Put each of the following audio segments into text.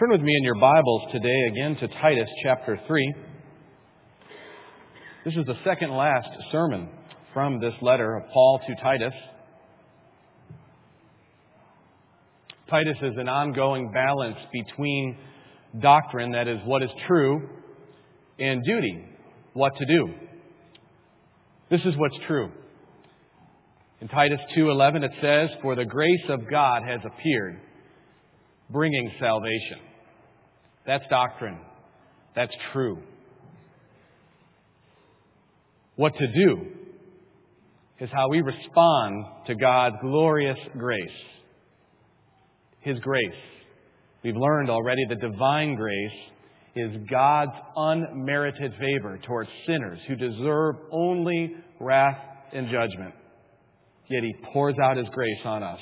Turn with me in your Bibles today again to Titus chapter 3. This is the second last sermon from this letter of Paul to Titus. Titus is an ongoing balance between doctrine, that is, what is true, and duty, what to do. This is what's true. In Titus 2:11 it says, "For the grace of God has appeared, bringing salvation." That's doctrine. That's true. What to do is how we respond to God's glorious grace. His grace. We've learned already that divine grace is God's unmerited favor towards sinners who deserve only wrath and judgment. Yet He pours out His grace on us.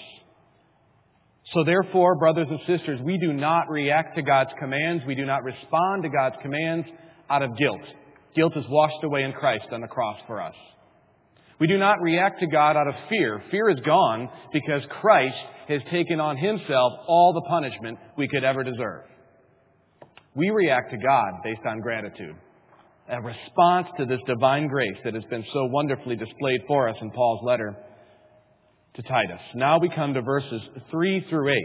So therefore, brothers and sisters, we do not react to God's commands. We do not respond to God's commands out of guilt. Guilt is washed away in Christ on the cross for us. We do not react to God out of fear. Fear is gone because Christ has taken on himself all the punishment we could ever deserve. We react to God based on gratitude, a response to this divine grace that has been so wonderfully displayed for us in Paul's letter to Titus. Now we come to verses 3 through 8.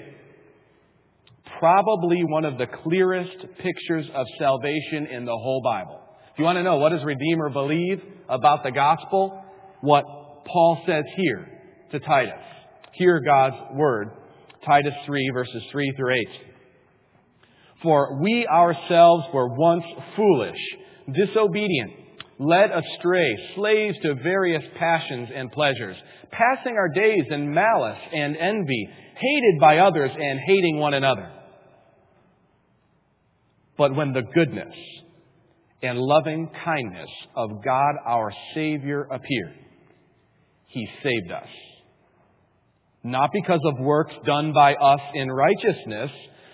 Probably one of the clearest pictures of salvation in the whole Bible. If you want to know what does Redeemer believe about the gospel, what Paul says here to Titus. Hear God's word. Titus 3 verses 3 through 8. For we ourselves were once foolish, disobedient, led astray, slaves to various passions and pleasures, passing our days in malice and envy, hated by others and hating one another. But when the goodness and loving kindness of God our Savior appeared, He saved us. Not because of works done by us in righteousness,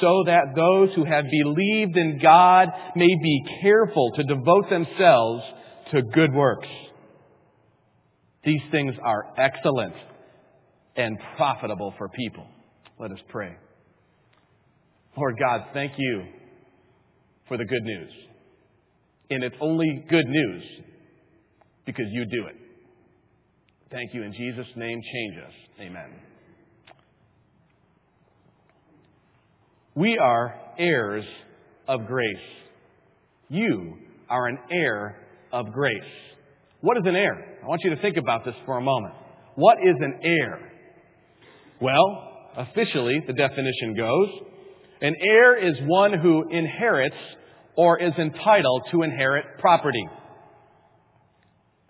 so that those who have believed in God may be careful to devote themselves to good works. These things are excellent and profitable for people. Let us pray. Lord God, thank you for the good news. And it's only good news because you do it. Thank you. In Jesus' name, change us. Amen. We are heirs of grace. You are an heir of grace. What is an heir? I want you to think about this for a moment. What is an heir? Well, officially, the definition goes an heir is one who inherits or is entitled to inherit property.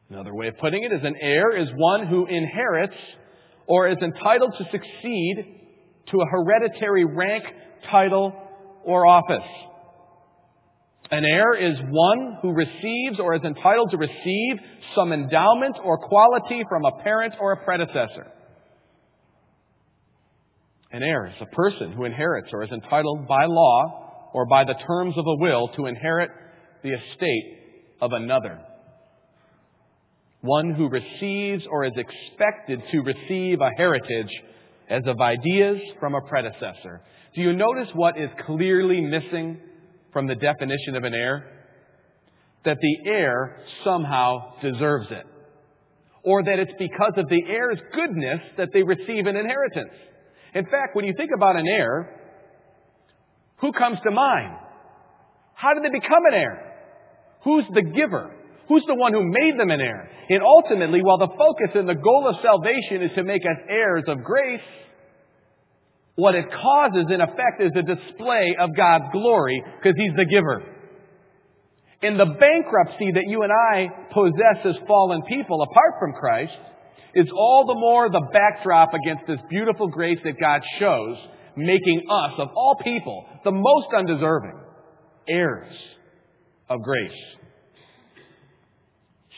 Another way of putting it is an heir is one who inherits or is entitled to succeed to a hereditary rank, title, or office. An heir is one who receives or is entitled to receive some endowment or quality from a parent or a predecessor. An heir is a person who inherits or is entitled by law or by the terms of a will to inherit the estate of another. One who receives or is expected to receive a heritage as of ideas from a predecessor. Do you notice what is clearly missing from the definition of an heir? That the heir somehow deserves it. Or that it's because of the heir's goodness that they receive an inheritance. In fact, when you think about an heir, who comes to mind? How did they become an heir? Who's the giver? Who's the one who made them an heir? And ultimately, while the focus and the goal of salvation is to make us heirs of grace, what it causes, in effect, is a display of God's glory because He's the giver. And the bankruptcy that you and I possess as fallen people apart from Christ, is all the more the backdrop against this beautiful grace that God shows, making us, of all people, the most undeserving, heirs of grace.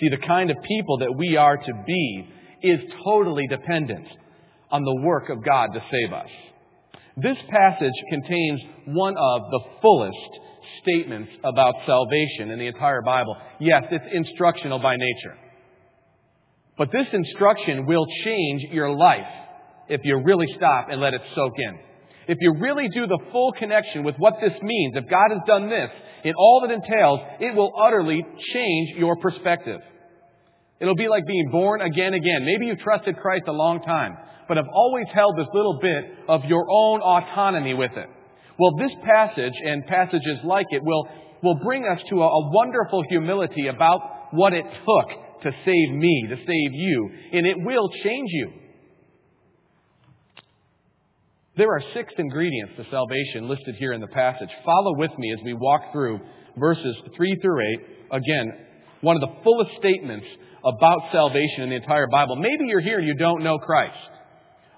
See, the kind of people that we are to be is totally dependent on the work of God to save us. This passage contains one of the fullest statements about salvation in the entire Bible. Yes, it's instructional by nature. But this instruction will change your life if you really stop and let it soak in. If you really do the full connection with what this means, if God has done this in all that entails, it will utterly change your perspective. It'll be like being born again again. Maybe you've trusted Christ a long time, but have always held this little bit of your own autonomy with it. Well, this passage and passages like it will, will bring us to a, a wonderful humility about what it took to save me, to save you, and it will change you. There are six ingredients to salvation listed here in the passage. Follow with me as we walk through verses 3 through 8. Again, one of the fullest statements about salvation in the entire Bible. Maybe you're here and you don't know Christ.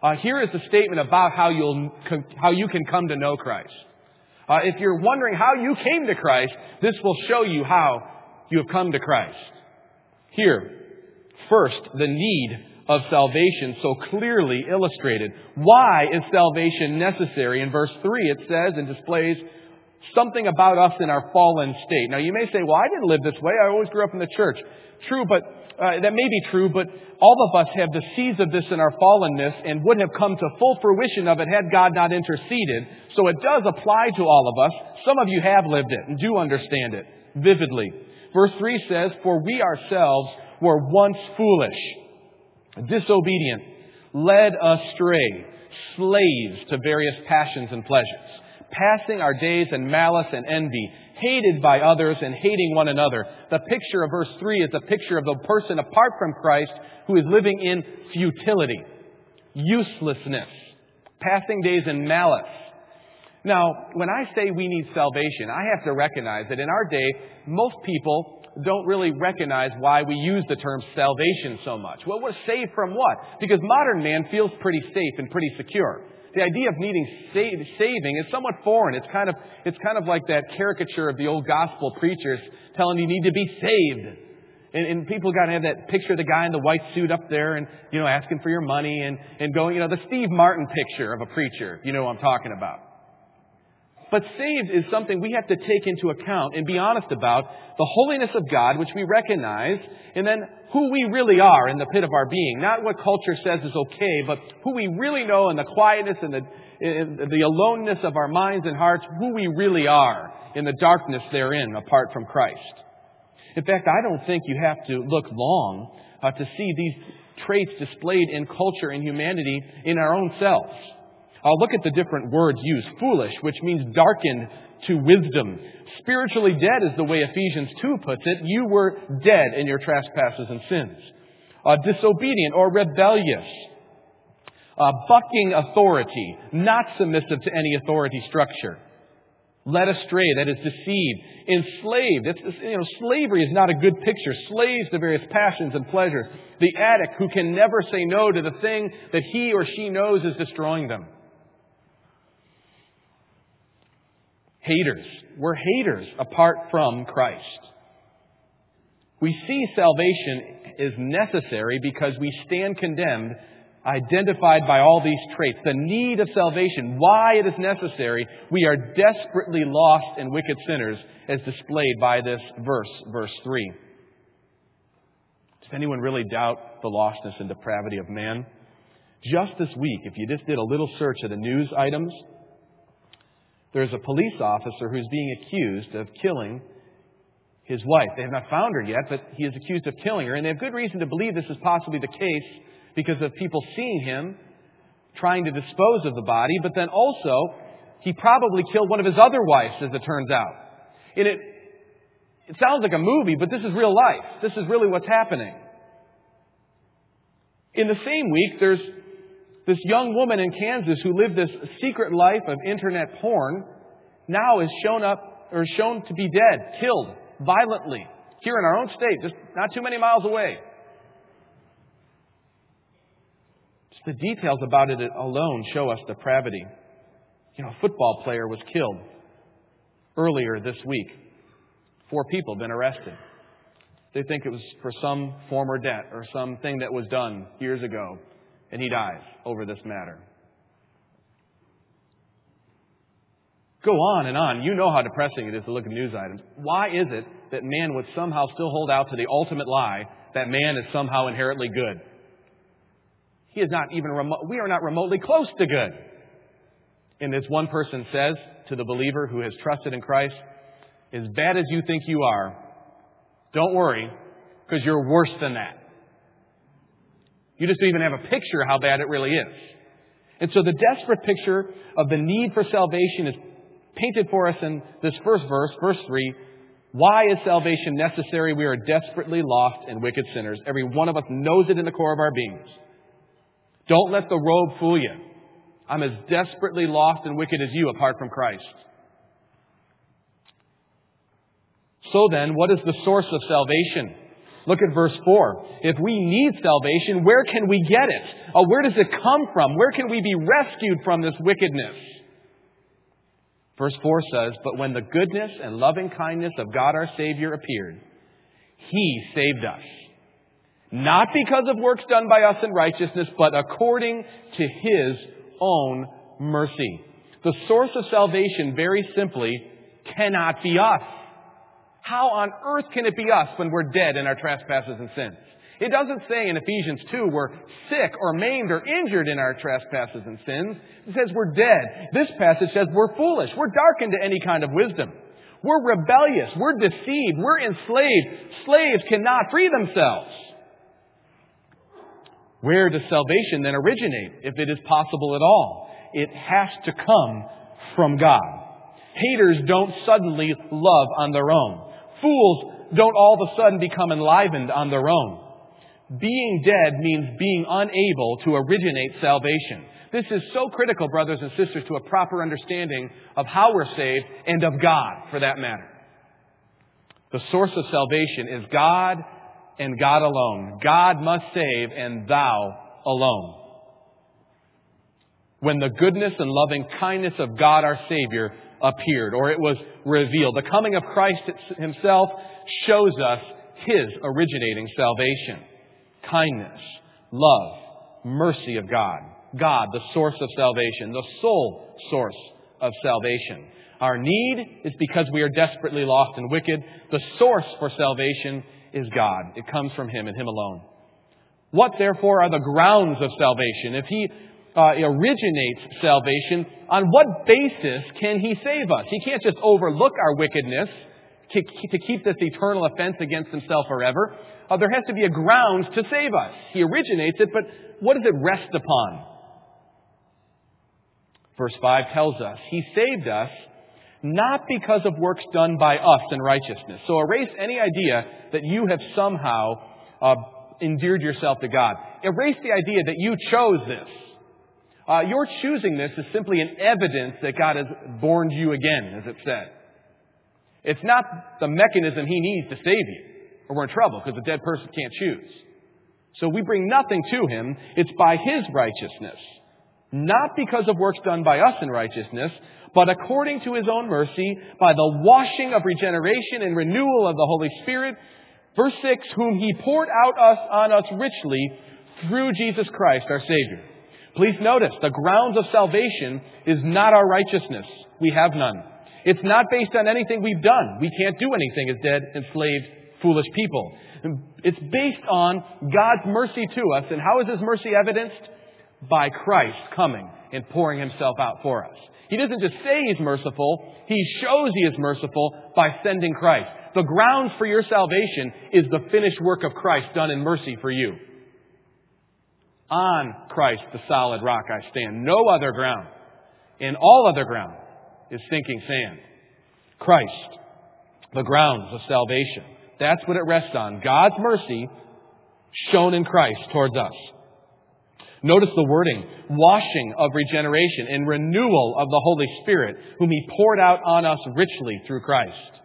Uh, here is a statement about how, you'll, how you can come to know Christ. Uh, if you're wondering how you came to Christ, this will show you how you have come to Christ. Here, first, the need of salvation so clearly illustrated. Why is salvation necessary? In verse 3, it says and displays something about us in our fallen state. Now, you may say, well, I didn't live this way. I always grew up in the church. True, but uh, that may be true, but all of us have the seeds of this in our fallenness and would have come to full fruition of it had God not interceded. So it does apply to all of us. Some of you have lived it and do understand it vividly. Verse 3 says, For we ourselves were once foolish, disobedient, led astray, slaves to various passions and pleasures, passing our days in malice and envy, hated by others and hating one another. The picture of verse 3 is a picture of the person apart from Christ who is living in futility, uselessness, passing days in malice. Now, when I say we need salvation, I have to recognize that in our day, most people don't really recognize why we use the term salvation so much. Well, we're saved from what? Because modern man feels pretty safe and pretty secure the idea of needing save, saving is somewhat foreign. It's kind of, it's kind of like that caricature of the old gospel preachers telling you need to be saved. And, and people got to have that picture of the guy in the white suit up there and, you know, asking for your money and, and going, you know, the Steve Martin picture of a preacher. You know what I'm talking about. But saved is something we have to take into account and be honest about the holiness of God, which we recognize, and then who we really are in the pit of our being. Not what culture says is okay, but who we really know in the quietness and the, in the aloneness of our minds and hearts, who we really are in the darkness therein apart from Christ. In fact, I don't think you have to look long uh, to see these traits displayed in culture and humanity in our own selves. I'll look at the different words used. Foolish, which means darkened to wisdom. Spiritually dead is the way Ephesians 2 puts it. You were dead in your trespasses and sins. Uh, disobedient or rebellious. Uh, bucking authority, not submissive to any authority structure. Led astray, that is deceived. Enslaved, you know, slavery is not a good picture. Slaves to various passions and pleasures. The addict who can never say no to the thing that he or she knows is destroying them. Haters. We're haters apart from Christ. We see salvation is necessary because we stand condemned, identified by all these traits. The need of salvation, why it is necessary. We are desperately lost and wicked sinners, as displayed by this verse, verse 3. Does anyone really doubt the lostness and depravity of man? Just this week, if you just did a little search of the news items, there's a police officer who's being accused of killing his wife. They have not found her yet, but he is accused of killing her. And they have good reason to believe this is possibly the case because of people seeing him trying to dispose of the body, but then also he probably killed one of his other wives, as it turns out. And it, it sounds like a movie, but this is real life. This is really what's happening. In the same week, there's this young woman in Kansas who lived this secret life of internet porn now is shown up or shown to be dead, killed violently here in our own state, just not too many miles away. Just the details about it alone show us depravity. You know, a football player was killed earlier this week Four people been arrested. They think it was for some former debt or something that was done years ago, and he dies over this matter. Go on and on. You know how depressing it is to look at news items. Why is it that man would somehow still hold out to the ultimate lie that man is somehow inherently good? He is not even we are not remotely close to good. And this one person says to the believer who has trusted in Christ, as bad as you think you are, don't worry, because you're worse than that. You just don't even have a picture how bad it really is. And so the desperate picture of the need for salvation is painted for us in this first verse, verse 3. Why is salvation necessary? We are desperately lost and wicked sinners. Every one of us knows it in the core of our beings. Don't let the robe fool you. I'm as desperately lost and wicked as you apart from Christ. So then, what is the source of salvation? Look at verse 4. If we need salvation, where can we get it? Uh, where does it come from? Where can we be rescued from this wickedness? Verse 4 says, But when the goodness and loving kindness of God our Savior appeared, He saved us. Not because of works done by us in righteousness, but according to His own mercy. The source of salvation, very simply, cannot be us. How on earth can it be us when we're dead in our trespasses and sins? It doesn't say in Ephesians 2 we're sick or maimed or injured in our trespasses and sins. It says we're dead. This passage says we're foolish. We're darkened to any kind of wisdom. We're rebellious. We're deceived. We're enslaved. Slaves cannot free themselves. Where does salvation then originate, if it is possible at all? It has to come from God. Haters don't suddenly love on their own. Fools don't all of a sudden become enlivened on their own. Being dead means being unable to originate salvation. This is so critical, brothers and sisters, to a proper understanding of how we're saved and of God, for that matter. The source of salvation is God and God alone. God must save and thou alone. When the goodness and loving kindness of God our Savior appeared, or it was revealed. The coming of Christ himself shows us his originating salvation. Kindness, love, mercy of God. God, the source of salvation, the sole source of salvation. Our need is because we are desperately lost and wicked. The source for salvation is God. It comes from Him and Him alone. What, therefore, are the grounds of salvation? If He uh, originates salvation, on what basis can He save us? He can't just overlook our wickedness to, to keep this eternal offense against Himself forever. Uh, there has to be a ground to save us. He originates it, but what does it rest upon? Verse 5 tells us He saved us not because of works done by us in righteousness. So erase any idea that you have somehow uh, endeared yourself to God. Erase the idea that you chose this. Uh, your choosing this is simply an evidence that God has born you again, as it said. It's not the mechanism He needs to save you, or we're in trouble because a dead person can't choose. So we bring nothing to Him. It's by His righteousness. Not because of works done by us in righteousness, but according to His own mercy, by the washing of regeneration and renewal of the Holy Spirit. Verse 6, whom He poured out us on us richly through Jesus Christ our Savior Please notice, the grounds of salvation is not our righteousness. We have none. It's not based on anything we've done. We can't do anything as dead, enslaved, foolish people. It's based on God's mercy to us. And how is His mercy evidenced? By Christ coming and pouring Himself out for us. He doesn't just say He's merciful, He shows He is merciful by sending Christ. The grounds for your salvation is the finished work of Christ done in mercy for you. On Christ, the solid rock, I stand. No other ground. And all other ground is sinking sand. Christ, the grounds of salvation. That's what it rests on. God's mercy shown in Christ towards us. Notice the wording, washing of regeneration and renewal of the Holy Spirit, whom He poured out on us richly through Christ.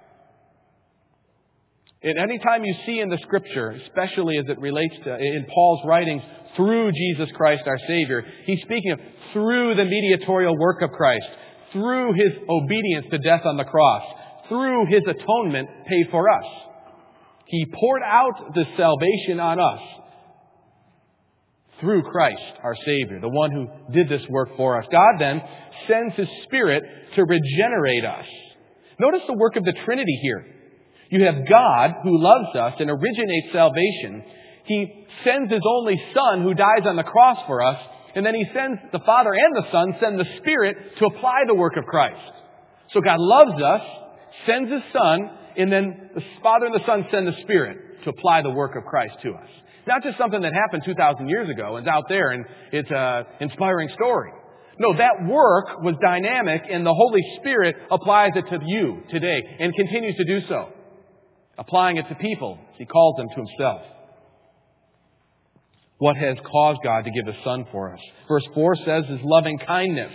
And anytime you see in the scripture, especially as it relates to in Paul's writings, through Jesus Christ our Savior, he's speaking of through the mediatorial work of Christ, through his obedience to death on the cross, through his atonement, paid for us. He poured out this salvation on us through Christ, our Savior, the one who did this work for us. God then sends His Spirit to regenerate us. Notice the work of the Trinity here. You have God who loves us and originates salvation. He sends His only Son who dies on the cross for us, and then He sends the Father and the Son, send the Spirit to apply the work of Christ. So God loves us, sends His Son, and then the Father and the Son send the Spirit to apply the work of Christ to us. Not just something that happened 2,000 years ago and it's out there and it's an inspiring story. No, that work was dynamic and the Holy Spirit applies it to you today and continues to do so. Applying it to people He calls them to Himself. What has caused God to give His Son for us? Verse 4 says His loving kindness.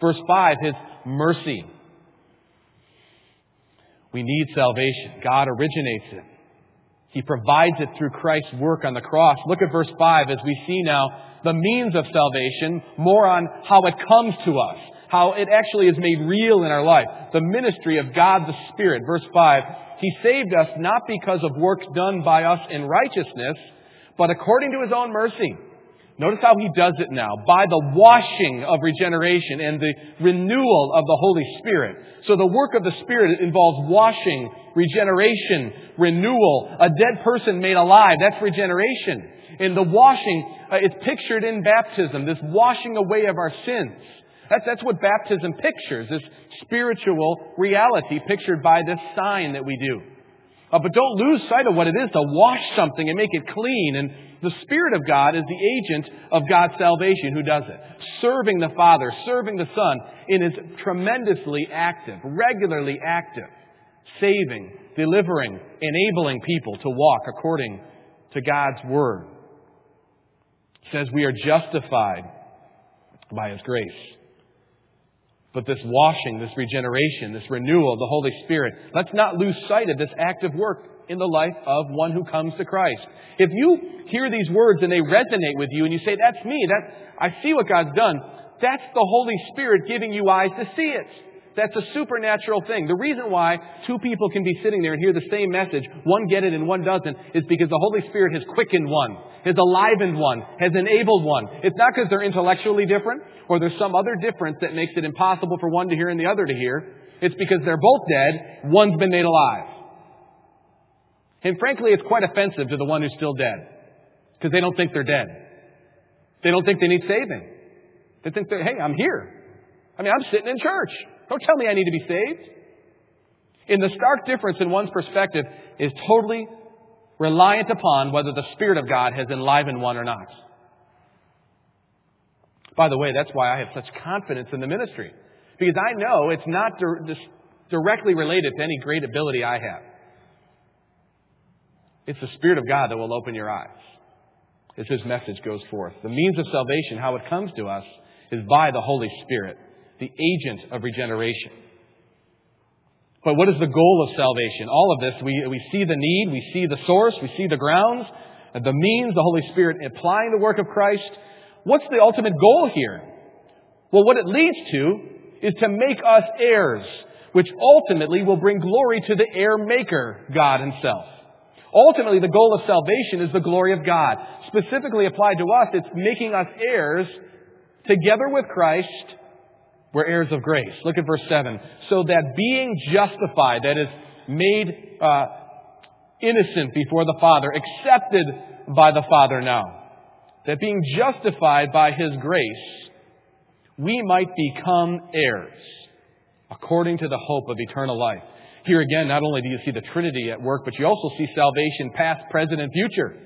Verse 5, His mercy. We need salvation. God originates it. He provides it through Christ's work on the cross. Look at verse 5 as we see now the means of salvation, more on how it comes to us, how it actually is made real in our life. The ministry of God the Spirit. Verse 5 He saved us not because of works done by us in righteousness, but according to His own mercy Notice how he does it now. By the washing of regeneration and the renewal of the Holy Spirit. So the work of the Spirit involves washing, regeneration, renewal. A dead person made alive. That's regeneration. And the washing uh, is pictured in baptism, this washing away of our sins. That's, that's what baptism pictures, this spiritual reality pictured by this sign that we do. Uh, but don't lose sight of what it is to wash something and make it clean and the Spirit of God is the agent of God's salvation who does it. Serving the Father, serving the Son, and is tremendously active, regularly active, saving, delivering, enabling people to walk according to God's Word. It says we are justified by His grace. But this washing, this regeneration, this renewal of the Holy Spirit, let's not lose sight of this active work in the life of one who comes to Christ. If you hear these words and they resonate with you and you say, that's me, that, I see what God's done, that's the Holy Spirit giving you eyes to see it. That's a supernatural thing. The reason why two people can be sitting there and hear the same message, one get it and one doesn't, is because the Holy Spirit has quickened one, has alivened one, has enabled one. It's not because they're intellectually different or there's some other difference that makes it impossible for one to hear and the other to hear. It's because they're both dead, one's been made alive. And frankly, it's quite offensive to the one who's still dead. Because they don't think they're dead. They don't think they need saving. They think hey, I'm here. I mean, I'm sitting in church. Don't tell me I need to be saved. And the stark difference in one's perspective is totally reliant upon whether the Spirit of God has enlivened one or not. By the way, that's why I have such confidence in the ministry. Because I know it's not directly related to any great ability I have. It's the Spirit of God that will open your eyes as His message goes forth. The means of salvation, how it comes to us, is by the Holy Spirit, the agent of regeneration. But what is the goal of salvation? All of this, we, we see the need, we see the source, we see the grounds, the means, the Holy Spirit applying the work of Christ. What's the ultimate goal here? Well, what it leads to is to make us heirs, which ultimately will bring glory to the heir maker, God Himself. Ultimately, the goal of salvation is the glory of God. Specifically applied to us, it's making us heirs together with Christ. We're heirs of grace. Look at verse 7. So that being justified, that is, made uh, innocent before the Father, accepted by the Father now, that being justified by His grace, we might become heirs according to the hope of eternal life. Here again, not only do you see the Trinity at work, but you also see salvation past, present, and future.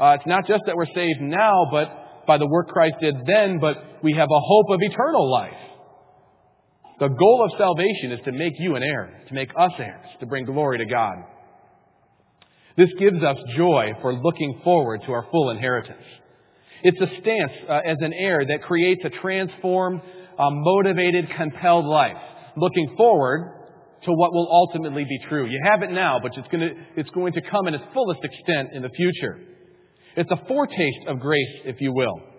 Uh, it's not just that we're saved now, but by the work Christ did then, but we have a hope of eternal life. The goal of salvation is to make you an heir, to make us heirs, to bring glory to God. This gives us joy for looking forward to our full inheritance. It's a stance uh, as an heir that creates a transformed, uh, motivated, compelled life. Looking forward to what will ultimately be true. You have it now, but it's to, it's going to come in its fullest extent in the future. It's a foretaste of grace, if you will.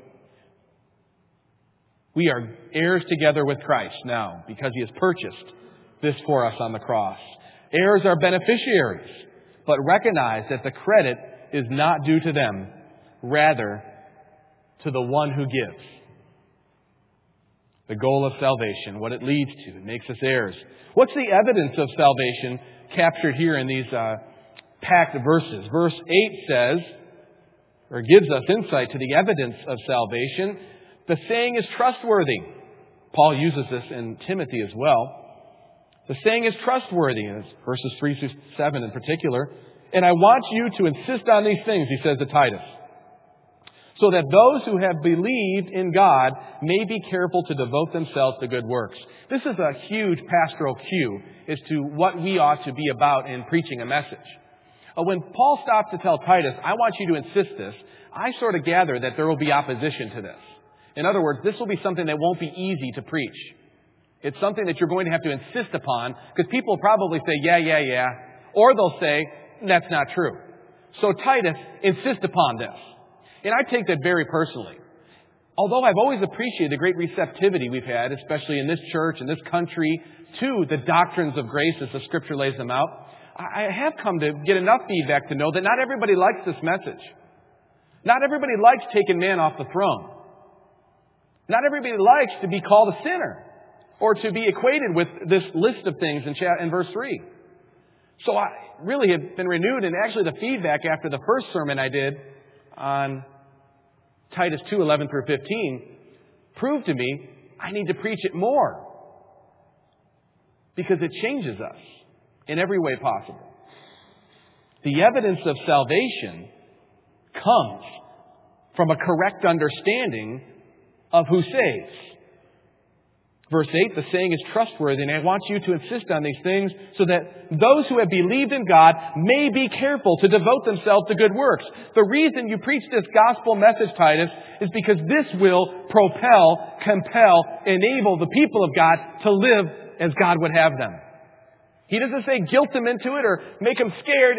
We are heirs together with Christ now because he has purchased this for us on the cross. Heirs are beneficiaries, but recognize that the credit is not due to them, rather to the one who gives. The goal of salvation, what it leads to, it makes us heirs. What's the evidence of salvation captured here in these uh, packed verses? Verse 8 says, or gives us insight to the evidence of salvation. The saying is trustworthy. Paul uses this in Timothy as well. The saying is trustworthy, in verses 3 through 7 in particular. And I want you to insist on these things, he says to Titus, so that those who have believed in God may be careful to devote themselves to good works. This is a huge pastoral cue as to what we ought to be about in preaching a message. Uh, when Paul stops to tell Titus, I want you to insist this, I sort of gather that there will be opposition to this. In other words, this will be something that won't be easy to preach. It's something that you're going to have to insist upon because people probably say, yeah, yeah, yeah. Or they'll say, that's not true. So Titus, insist upon this. And I take that very personally. Although I've always appreciated the great receptivity we've had, especially in this church, in this country, to the doctrines of grace as the scripture lays them out, I have come to get enough feedback to know that not everybody likes this message. Not everybody likes taking man off the throne. Not everybody likes to be called a sinner or to be equated with this list of things in, in verse 3. So I really have been renewed, and actually the feedback after the first sermon I did on Titus 2 11 through 15 proved to me I need to preach it more because it changes us in every way possible. The evidence of salvation comes from a correct understanding of who saves. Verse 8, the saying is trustworthy, and I want you to insist on these things so that those who have believed in God may be careful to devote themselves to good works. The reason you preach this gospel message, Titus, is because this will propel, compel, enable the people of God to live as God would have them. He doesn't say guilt them into it or make them scared.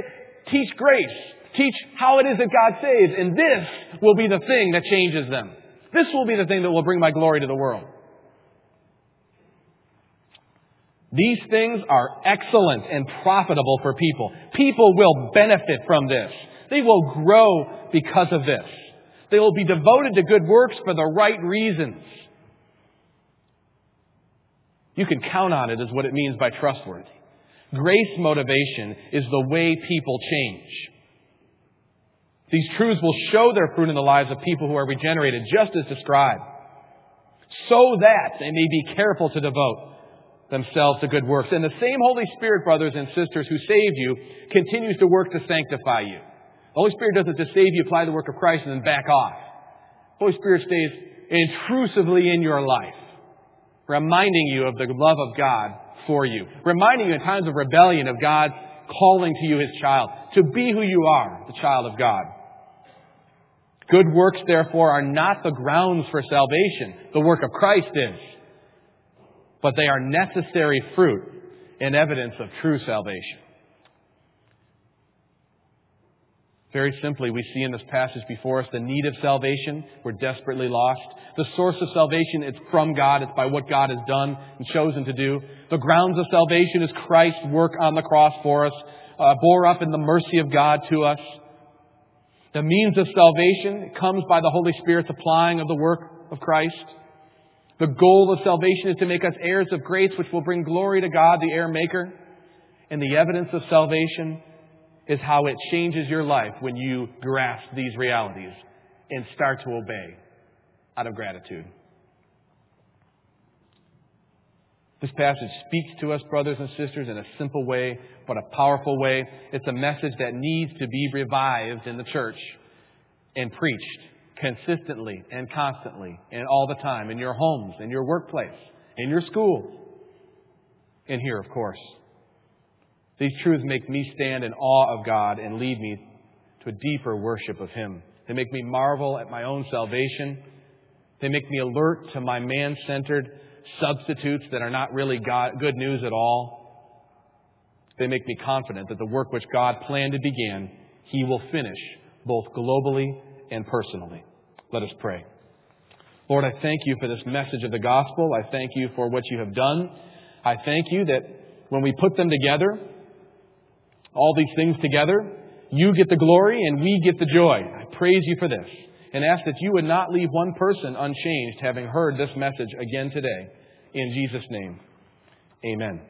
Teach grace. Teach how it is that God saves. And this will be the thing that changes them. This will be the thing that will bring my glory to the world. These things are excellent and profitable for people. People will benefit from this. They will grow because of this. They will be devoted to good works for the right reasons. You can count on it, is what it means by trustworthy. Grace motivation is the way people change. These truths will show their fruit in the lives of people who are regenerated, just as described, so that they may be careful to devote themselves to good works. And the same Holy Spirit, brothers and sisters, who saved you, continues to work to sanctify you. The Holy Spirit doesn't just save you, apply the work of Christ, and then back off. The Holy Spirit stays intrusively in your life, reminding you of the love of God for you, reminding you in times of rebellion of God calling to you his child, to be who you are, the child of God. Good works, therefore, are not the grounds for salvation. The work of Christ is but they are necessary fruit and evidence of true salvation. Very simply, we see in this passage before us the need of salvation. We're desperately lost. The source of salvation is from God. It's by what God has done and chosen to do. The grounds of salvation is Christ's work on the cross for us, uh, bore up in the mercy of God to us. The means of salvation comes by the Holy Spirit's applying of the work of Christ. The goal of salvation is to make us heirs of grace, which will bring glory to God, the heir maker. And the evidence of salvation is how it changes your life when you grasp these realities and start to obey out of gratitude. This passage speaks to us, brothers and sisters, in a simple way, but a powerful way. It's a message that needs to be revived in the church and preached consistently and constantly and all the time in your homes, in your workplace, in your schools, and here, of course. These truths make me stand in awe of God and lead me to a deeper worship of Him. They make me marvel at my own salvation. They make me alert to my man centered substitutes that are not really God, good news at all. They make me confident that the work which God planned to begin, He will finish both globally and personally. Let us pray. Lord, I thank you for this message of the gospel. I thank you for what you have done. I thank you that when we put them together, All these things together, you get the glory and we get the joy. I praise you for this and ask that you would not leave one person unchanged having heard this message again today. In Jesus' name, amen.